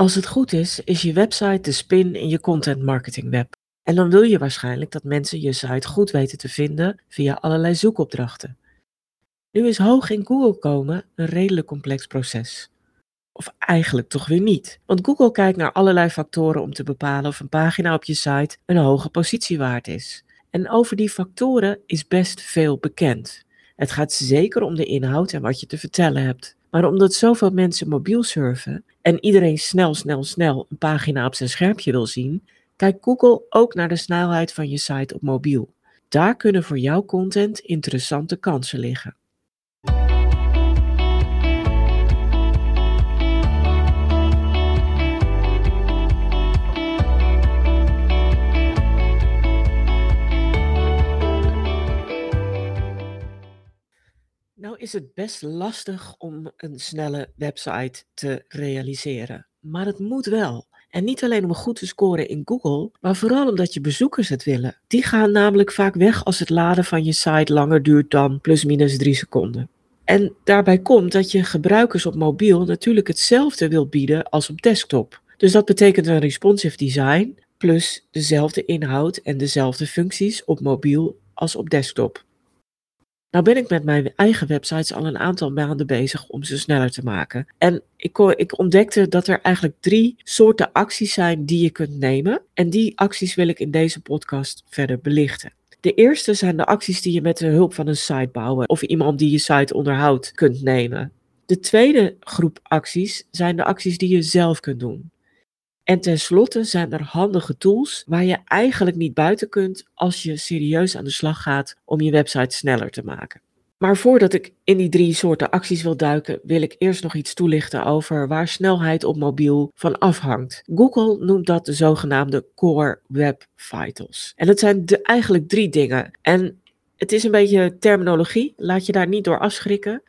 Als het goed is, is je website de spin in je content marketing web. En dan wil je waarschijnlijk dat mensen je site goed weten te vinden via allerlei zoekopdrachten. Nu is hoog in Google komen een redelijk complex proces. Of eigenlijk toch weer niet. Want Google kijkt naar allerlei factoren om te bepalen of een pagina op je site een hoge positie waard is. En over die factoren is best veel bekend. Het gaat zeker om de inhoud en wat je te vertellen hebt. Maar omdat zoveel mensen mobiel surfen en iedereen snel, snel, snel een pagina op zijn schermpje wil zien, kijkt Google ook naar de snelheid van je site op mobiel. Daar kunnen voor jouw content interessante kansen liggen. Is het best lastig om een snelle website te realiseren, maar het moet wel. En niet alleen om goed te scoren in Google, maar vooral omdat je bezoekers het willen. Die gaan namelijk vaak weg als het laden van je site langer duurt dan plus minus 3 seconden. En daarbij komt dat je gebruikers op mobiel natuurlijk hetzelfde wil bieden als op desktop. Dus dat betekent een responsive design plus dezelfde inhoud en dezelfde functies op mobiel als op desktop. Nou ben ik met mijn eigen websites al een aantal maanden bezig om ze sneller te maken. En ik, ik, ontdekte dat er eigenlijk drie soorten acties zijn die je kunt nemen. En die acties wil ik in deze podcast verder belichten. De eerste zijn de acties die je met de hulp van een sitebouwer of iemand die je site onderhoudt kunt nemen. De tweede groep acties zijn de acties die je zelf kunt doen. En tenslotte zijn er handige tools waar je eigenlijk niet buiten kunt als je serieus aan de slag gaat om je website sneller te maken. Maar voordat ik in die drie soorten acties wil duiken, wil ik eerst nog iets toelichten over waar snelheid op mobiel van afhangt. Google noemt dat de zogenaamde Core Web Vitals. En dat zijn de, eigenlijk drie dingen. En het is een beetje terminologie, laat je daar niet door afschrikken.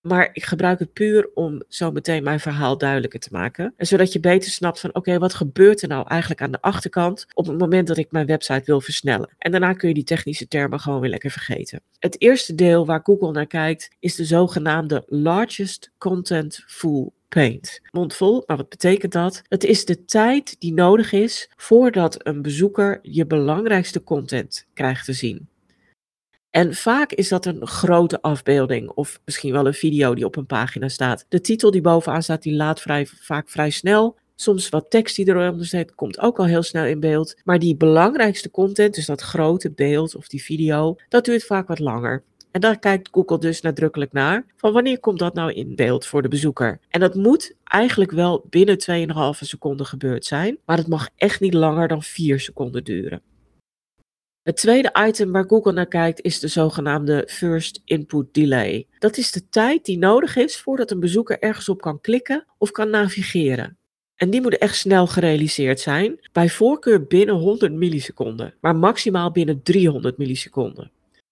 Maar ik gebruik het puur om zo meteen mijn verhaal duidelijker te maken. En zodat je beter snapt van oké, wat gebeurt er nou eigenlijk aan de achterkant op het moment dat ik mijn website wil versnellen. En daarna kun je die technische termen gewoon weer lekker vergeten. Het eerste deel waar Google naar kijkt is de zogenaamde Largest Content Full paint. Mondvol, maar wat betekent dat? Het is de tijd die nodig is voordat een bezoeker je belangrijkste content krijgt te zien. En vaak is dat een grote afbeelding of misschien wel een video die op een pagina staat. De titel die bovenaan staat, die laat vrij, vaak vrij snel. Soms wat tekst die eronder staat, komt ook al heel snel in beeld. Maar die belangrijkste content, dus dat grote beeld of die video, dat duurt vaak wat langer. En daar kijkt Google dus nadrukkelijk naar. Van wanneer komt dat nou in beeld voor de bezoeker? En dat moet eigenlijk wel binnen 2,5 seconden gebeurd zijn. Maar het mag echt niet langer dan 4 seconden duren. Het tweede item waar Google naar kijkt is de zogenaamde First Input Delay. Dat is de tijd die nodig is voordat een bezoeker ergens op kan klikken of kan navigeren. En die moet echt snel gerealiseerd zijn, bij voorkeur binnen 100 milliseconden, maar maximaal binnen 300 milliseconden.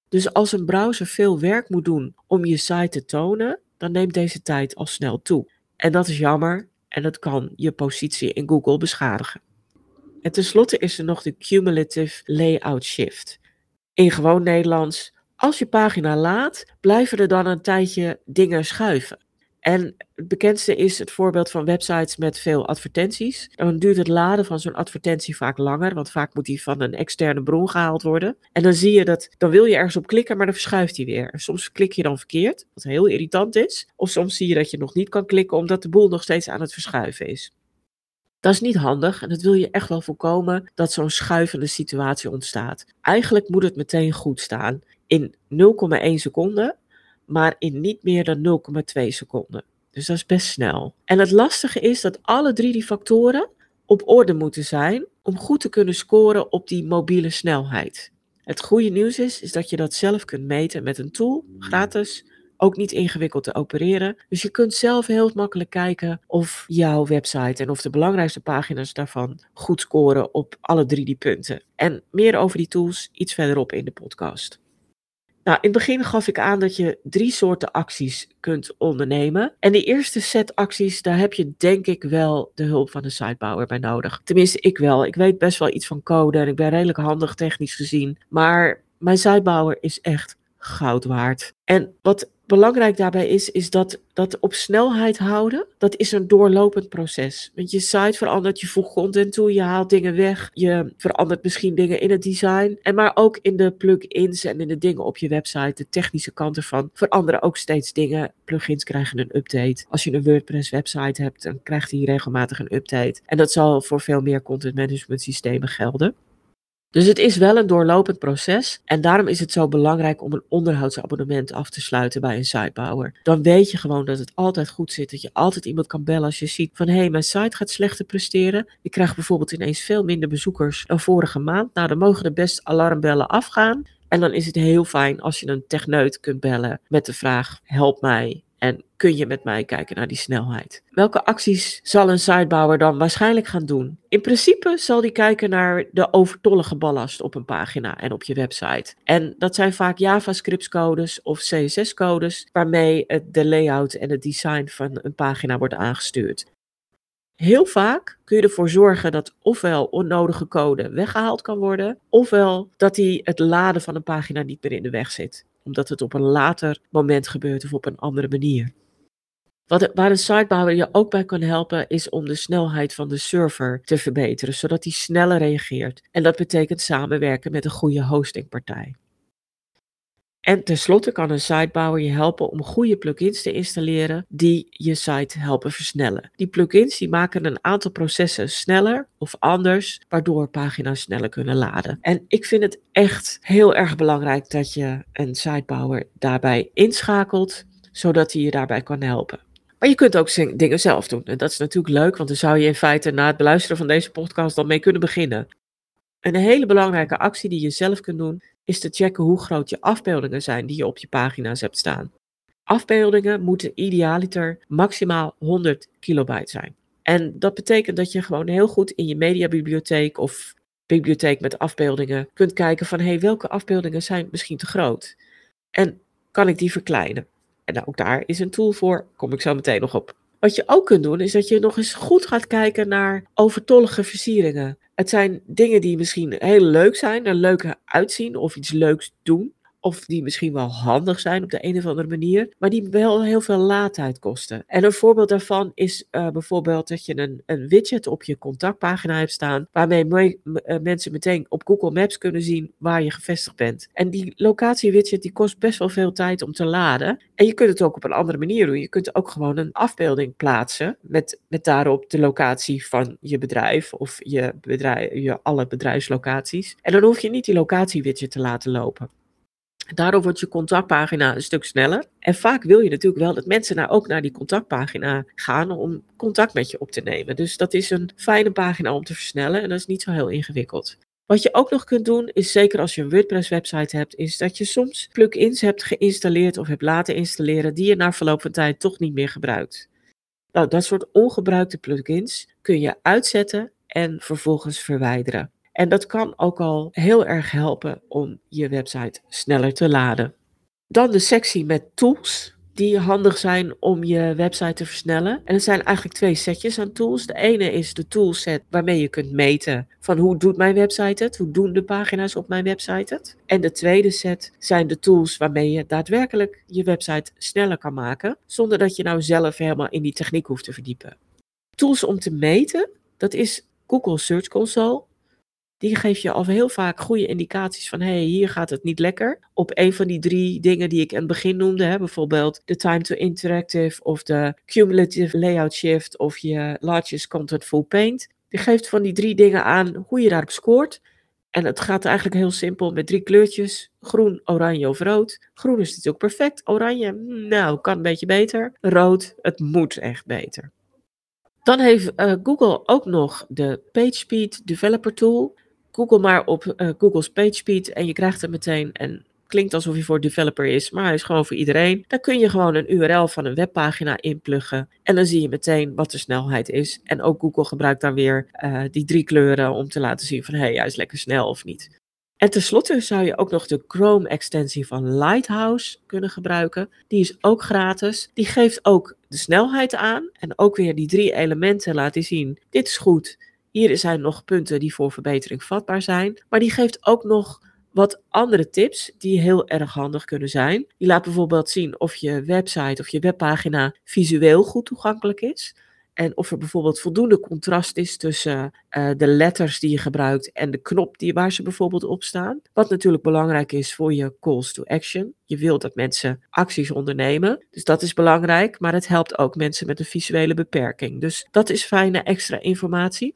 Dus als een browser veel werk moet doen om je site te tonen, dan neemt deze tijd al snel toe. En dat is jammer en dat kan je positie in Google beschadigen. En tenslotte is er nog de cumulative layout shift. In gewoon Nederlands, als je pagina laat, blijven er dan een tijdje dingen schuiven. En het bekendste is het voorbeeld van websites met veel advertenties. Dan duurt het laden van zo'n advertentie vaak langer, want vaak moet die van een externe bron gehaald worden. En dan zie je dat, dan wil je ergens op klikken, maar dan verschuift hij weer. soms klik je dan verkeerd, wat heel irritant is. Of soms zie je dat je nog niet kan klikken, omdat de boel nog steeds aan het verschuiven is. Dat is niet handig en dat wil je echt wel voorkomen dat zo'n schuivende situatie ontstaat. Eigenlijk moet het meteen goed staan in 0,1 seconde, maar in niet meer dan 0,2 seconden. Dus dat is best snel. En het lastige is dat alle drie die factoren op orde moeten zijn om goed te kunnen scoren op die mobiele snelheid. Het goede nieuws is, is dat je dat zelf kunt meten met een tool, gratis, ook niet ingewikkeld te opereren. Dus je kunt zelf heel makkelijk kijken of jouw website en of de belangrijkste pagina's daarvan goed scoren op alle drie die punten. En meer over die tools iets verderop in de podcast. Nou, in het begin gaf ik aan dat je drie soorten acties kunt ondernemen. En die eerste set acties, daar heb je denk ik wel de hulp van een sitebouwer bij nodig. Tenminste, ik wel. Ik weet best wel iets van code en ik ben redelijk handig technisch gezien. Maar mijn sitebouwer is echt goud waard. En wat belangrijk daarbij is, is dat, dat op snelheid houden, dat is een doorlopend proces. Want je site verandert, je voegt content toe, je haalt dingen weg, je verandert misschien dingen in het design. En maar ook in de plugins en in de dingen op je website, de technische kant ervan, veranderen ook steeds dingen. Plugins krijgen een update. Als je een WordPress website hebt, dan krijgt hij regelmatig een update. En dat zal voor veel meer content management systemen gelden. Dus het is wel een doorlopend proces en daarom is het zo belangrijk om een onderhoudsabonnement af te sluiten bij een sitebouwer. Dan weet je gewoon dat het altijd goed zit, dat je altijd iemand kan bellen als je ziet van hé, hey, mijn site gaat slechter presteren. Ik krijg bijvoorbeeld ineens veel minder bezoekers dan vorige maand. Nou, dan mogen de best alarmbellen afgaan. En dan is het heel fijn als je een techneut kunt bellen met de vraag: help mij, en kun je met mij kijken naar die snelheid? Welke acties zal een sitebouwer dan waarschijnlijk gaan doen? In principe zal die kijken naar de overtollige ballast op een pagina en op je website. En dat zijn vaak JavaScript-codes of CSS-codes waarmee de layout en het design van een pagina wordt aangestuurd. Heel vaak kun je ervoor zorgen dat ofwel onnodige code weggehaald kan worden, ofwel dat die het laden van een pagina niet meer in de weg zit omdat het op een later moment gebeurt of op een andere manier. Wat, waar een sitebouwer je ook bij kan helpen, is om de snelheid van de server te verbeteren, zodat die sneller reageert. En dat betekent samenwerken met een goede hostingpartij. En tenslotte kan een sitebouwer je helpen om goede plugins te installeren die je site helpen versnellen. Die plugins die maken een aantal processen sneller of anders, waardoor pagina's sneller kunnen laden. En ik vind het echt heel erg belangrijk dat je een sitebouwer daarbij inschakelt, zodat hij je daarbij kan helpen. Maar je kunt ook dingen zelf doen. En dat is natuurlijk leuk, want dan zou je in feite na het beluisteren van deze podcast dan mee kunnen beginnen. Een hele belangrijke actie die je zelf kunt doen, is te checken hoe groot je afbeeldingen zijn die je op je pagina's hebt staan. Afbeeldingen moeten idealiter maximaal 100 kilobyte zijn. En dat betekent dat je gewoon heel goed in je mediabibliotheek of bibliotheek met afbeeldingen kunt kijken van hey, welke afbeeldingen zijn misschien te groot? En kan ik die verkleinen? En ook daar is een tool voor, kom ik zo meteen nog op. Wat je ook kunt doen, is dat je nog eens goed gaat kijken naar overtollige versieringen. Het zijn dingen die misschien heel leuk zijn, er leuk uitzien of iets leuks doen of die misschien wel handig zijn op de een of andere manier, maar die wel heel veel laadtijd kosten. En een voorbeeld daarvan is uh, bijvoorbeeld dat je een, een widget op je contactpagina hebt staan, waarmee uh, mensen meteen op Google Maps kunnen zien waar je gevestigd bent. En die locatie-widget die kost best wel veel tijd om te laden. En je kunt het ook op een andere manier doen. Je kunt ook gewoon een afbeelding plaatsen met, met daarop de locatie van je bedrijf of je, bedrijf, je alle bedrijfslocaties. En dan hoef je niet die locatie-widget te laten lopen. Daardoor wordt je contactpagina een stuk sneller. En vaak wil je natuurlijk wel dat mensen nou ook naar die contactpagina gaan om contact met je op te nemen. Dus dat is een fijne pagina om te versnellen en dat is niet zo heel ingewikkeld. Wat je ook nog kunt doen, is zeker als je een WordPress website hebt, is dat je soms plugins hebt geïnstalleerd of hebt laten installeren die je na verloop van tijd toch niet meer gebruikt. Nou, dat soort ongebruikte plugins kun je uitzetten en vervolgens verwijderen. En dat kan ook al heel erg helpen om je website sneller te laden. Dan de sectie met tools die handig zijn om je website te versnellen. En er zijn eigenlijk twee setjes aan tools. De ene is de toolset waarmee je kunt meten van hoe doet mijn website het? Hoe doen de pagina's op mijn website het? En de tweede set zijn de tools waarmee je daadwerkelijk je website sneller kan maken, zonder dat je nou zelf helemaal in die techniek hoeft te verdiepen. Tools om te meten, dat is Google Search Console die geeft je al heel vaak goede indicaties van, hé, hey, hier gaat het niet lekker. Op een van die drie dingen die ik in het begin noemde, hè, bijvoorbeeld de time to interactive of de cumulative layout shift of je largest content full paint. Die geeft van die drie dingen aan hoe je daarop scoort. En het gaat eigenlijk heel simpel met drie kleurtjes: groen, oranje of rood. Groen is natuurlijk perfect. Oranje, hmm, nou, kan een beetje beter. Rood, het moet echt beter. Dan heeft uh, Google ook nog de PageSpeed Developer Tool. Google maar op uh, Google's PageSpeed en je krijgt er meteen een klinkt alsof hij voor developer is, maar hij is gewoon voor iedereen. Daar kun je gewoon een URL van een webpagina inpluggen en dan zie je meteen wat de snelheid is. En ook Google gebruikt dan weer uh, die drie kleuren om te laten zien van hé, hey, hij is lekker snel of niet. En tenslotte zou je ook nog de Chrome-extensie van Lighthouse kunnen gebruiken. Die is ook gratis. Die geeft ook de snelheid aan en ook weer die drie elementen laten zien. Dit is goed, hier zijn nog punten die voor verbetering vatbaar zijn. Maar die geeft ook nog wat andere tips die heel erg handig kunnen zijn. Die laat bijvoorbeeld zien of je website of je webpagina visueel goed toegankelijk is. En of er bijvoorbeeld voldoende contrast is tussen uh, de letters die je gebruikt en de knop die, waar ze bijvoorbeeld op staan. Wat natuurlijk belangrijk is voor je calls to action. Je wilt dat mensen acties ondernemen. Dus dat is belangrijk. Maar het helpt ook mensen met een visuele beperking. Dus dat is fijne extra informatie.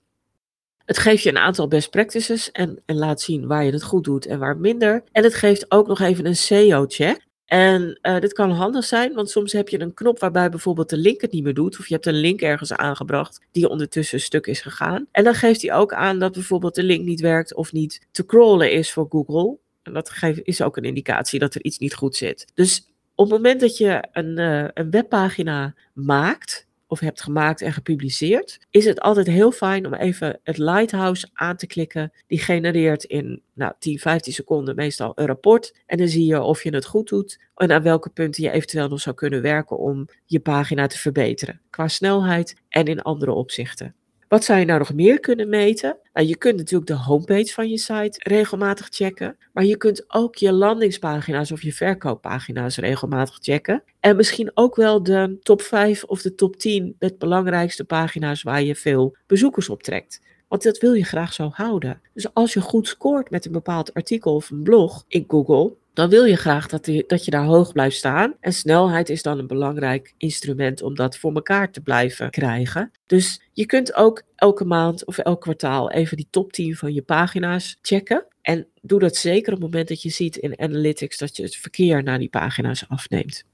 Het geeft je een aantal best practices en, en laat zien waar je het goed doet en waar minder. En het geeft ook nog even een SEO-check. En uh, dit kan handig zijn, want soms heb je een knop waarbij bijvoorbeeld de link het niet meer doet. Of je hebt een link ergens aangebracht die ondertussen stuk is gegaan. En dan geeft hij ook aan dat bijvoorbeeld de link niet werkt of niet te crawlen is voor Google. En dat is ook een indicatie dat er iets niet goed zit. Dus op het moment dat je een, uh, een webpagina maakt, of hebt gemaakt en gepubliceerd, is het altijd heel fijn om even het Lighthouse aan te klikken. Die genereert in nou, 10, 15 seconden meestal een rapport. En dan zie je of je het goed doet en aan welke punten je eventueel nog zou kunnen werken om je pagina te verbeteren. Qua snelheid en in andere opzichten. Wat zou je nou nog meer kunnen meten? Nou, je kunt natuurlijk de homepage van je site regelmatig checken, maar je kunt ook je landingspagina's of je verkooppagina's regelmatig checken. En misschien ook wel de top 5 of de top 10 met belangrijkste pagina's waar je veel bezoekers op trekt. Want dat wil je graag zo houden. Dus als je goed scoort met een bepaald artikel of een blog in Google, dan wil je graag dat, die, dat je daar hoog blijft staan. En snelheid is dan een belangrijk instrument om dat voor elkaar te blijven krijgen. Dus je kunt ook elke maand of elk kwartaal even die top 10 van je pagina's checken. En doe dat zeker op het moment dat je ziet in Analytics dat je het verkeer naar die pagina's afneemt.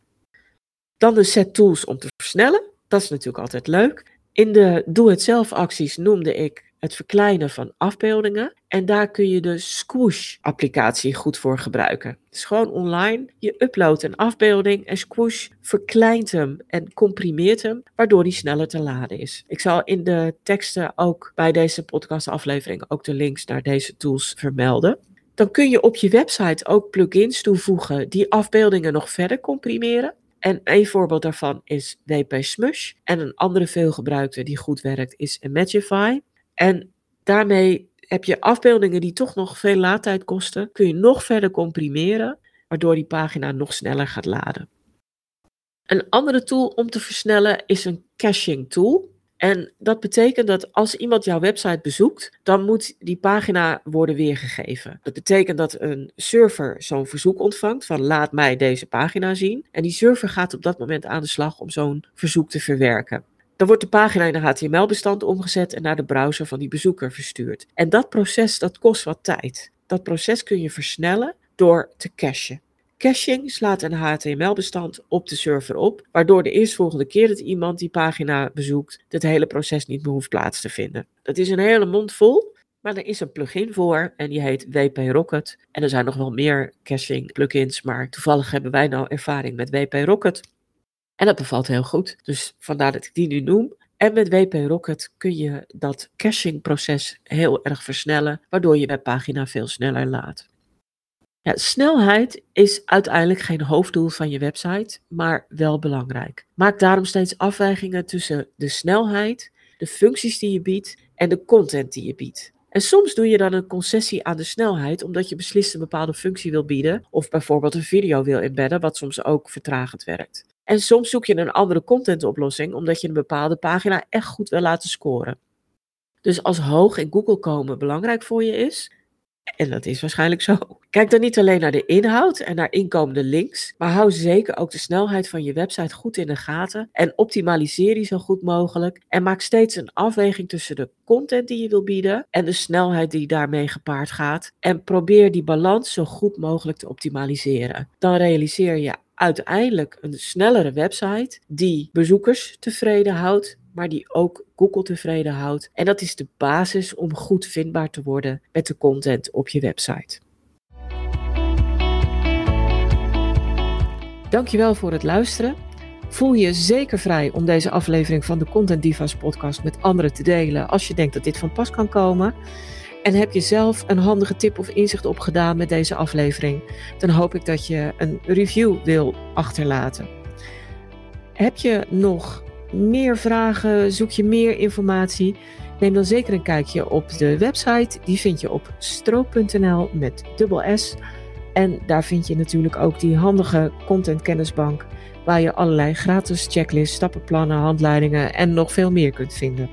Dan de set tools om te versnellen. Dat is natuurlijk altijd leuk. In de doe-het-zelf acties noemde ik het verkleinen van afbeeldingen. En daar kun je de Squoosh-applicatie goed voor gebruiken. Het is gewoon online. Je uploadt een afbeelding en Squoosh verkleint hem en comprimeert hem, waardoor die sneller te laden is. Ik zal in de teksten ook bij deze podcastaflevering ook de links naar deze tools vermelden. Dan kun je op je website ook plugins toevoegen die afbeeldingen nog verder comprimeren. En een voorbeeld daarvan is WP Smush. En een andere veelgebruikte die goed werkt is Imagify. En daarmee heb je afbeeldingen die toch nog veel laadtijd kosten, kun je nog verder comprimeren, waardoor die pagina nog sneller gaat laden. Een andere tool om te versnellen is een caching tool. En dat betekent dat als iemand jouw website bezoekt, dan moet die pagina worden weergegeven. Dat betekent dat een server zo'n verzoek ontvangt van laat mij deze pagina zien. En die server gaat op dat moment aan de slag om zo'n verzoek te verwerken. Dan wordt de pagina in een HTML-bestand omgezet en naar de browser van die bezoeker verstuurd. En dat proces dat kost wat tijd. Dat proces kun je versnellen door te cachen. Caching slaat een HTML-bestand op de server op, waardoor de eerstvolgende keer dat iemand die pagina bezoekt, het hele proces niet meer hoeft plaats te vinden. Dat is een hele mond vol, maar er is een plugin voor en die heet WP Rocket. En er zijn nog wel meer caching plugins, maar toevallig hebben wij nou ervaring met WP Rocket. En dat bevalt heel goed. Dus vandaar dat ik die nu noem. En met WP Rocket kun je dat caching-proces heel erg versnellen, waardoor je webpagina veel sneller laat. Ja, snelheid is uiteindelijk geen hoofddoel van je website, maar wel belangrijk. Maak daarom steeds afwegingen tussen de snelheid, de functies die je biedt en de content die je biedt. En soms doe je dan een concessie aan de snelheid, omdat je beslist een bepaalde functie wil bieden, of bijvoorbeeld een video wil inbedden, wat soms ook vertragend werkt. En soms zoek je een andere contentoplossing omdat je een bepaalde pagina echt goed wil laten scoren. Dus als hoog in Google komen belangrijk voor je is, en dat is waarschijnlijk zo, kijk dan niet alleen naar de inhoud en naar inkomende links, maar hou zeker ook de snelheid van je website goed in de gaten en optimaliseer die zo goed mogelijk en maak steeds een afweging tussen de content die je wil bieden en de snelheid die daarmee gepaard gaat en probeer die balans zo goed mogelijk te optimaliseren. Dan realiseer je uiteindelijk een snellere website die bezoekers tevreden houdt, maar die ook Google tevreden houdt. En dat is de basis om goed vindbaar te worden met de content op je website. Dankjewel voor het luisteren. Voel je zeker vrij om deze aflevering van de Content Divas podcast met anderen te delen als je denkt dat dit van pas kan komen. En heb je zelf een handige tip of inzicht opgedaan met deze aflevering, dan hoop ik dat je een review wil achterlaten. Heb je nog meer vragen? Zoek je meer informatie? Neem dan zeker een kijkje op de website. Die vind je op stroop.nl met dubbel S. En daar vind je natuurlijk ook die handige content kennisbank waar je allerlei gratis checklists, stappenplannen, handleidingen en nog veel meer kunt vinden.